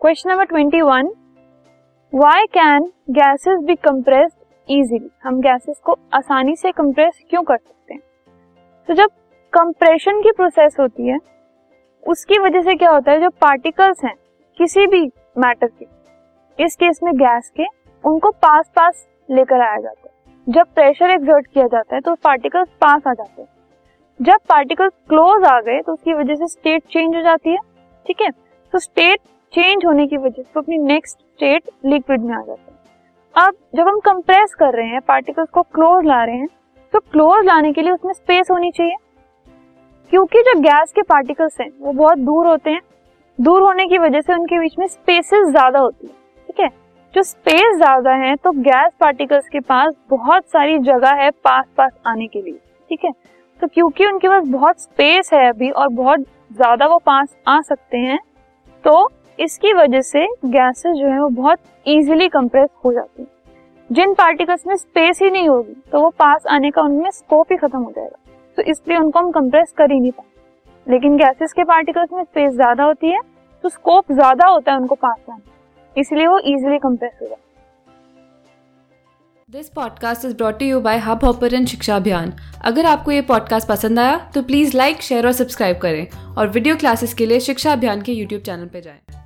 Question number twenty one why can gases be compressed easily हम gases को आसानी से कंप्रेस क्यों कर सकते हैं? तो जब कंप्रेशन की प्रोसेस होती है, उसकी वजह से क्या होता है? जो पार्टिकल्स हैं, किसी भी मैटर के, इस केस में गैस के, उनको पास पास लेकर आया जाता है। जब प्रेशर एक्सर्ट किया जाता है तो पार्टिकल्स पास आ जाते हैं। जब पार्टिकल्स क्लोज आ गए तो उसकी वजह से स्टेट चेंज हो जाती है, ठीक है? तो स्टेट चेंज होने की वजह से अपनी नेक्स्ट स्टेट लिक्विड में आ जाता है। अब जब हम कंप्रेस कर रहे हैं पार्टिकल्स को क्लोज ला रहे हैं तो क्लोज लाने के लिए उसमें स्पेस होनी चाहिए। क्योंकि जो गैस के पार्टिकल्स हैं, वो बहुत दूर होते हैं। दूर होने की वजह से उनके बीच में स्पेसेस ज़्यादा होती है, ठीक है? जो स्पेस ज़्यादा है तो गैस पार्टिकल्स के पास बहुत सारी जगह है पास पास आने के लिए, ठीक है? तो क्योंकि उनके पास बहुत स्पेस है अभी और बहुत ज़्यादा वो पास आ सकते हैं तो इसकी वजह से गैसेस जो है वो बहुत इजीली कंप्रेस हो जाती है। जिन पार्टिकल्स में स्पेस ही नहीं होगी तो वो पास आने का उनमें स्कोप ही खत्म हो जाएगा। तो इसलिए उनको हम कंप्रेस कर ही नहीं पाते। लेकिन गैसेस के पार्टिकल्स में स्पेस ज़्यादा होती है तो स्कोप ज़्यादा होता है उनको पास आने इसलिए वो इजिली कंप्रेस हो जाते this podcast is brought you by Hubhopper शिक्षा अभियान अगर आपको ये पॉडकास्ट पसंद आया तो प्लीज़ लाइक शेयर और सब्सक्राइब करें। और वीडियो क्लासेस के लिए शिक्षा अभियान के यूट्यूब चैनल पर जाएँ।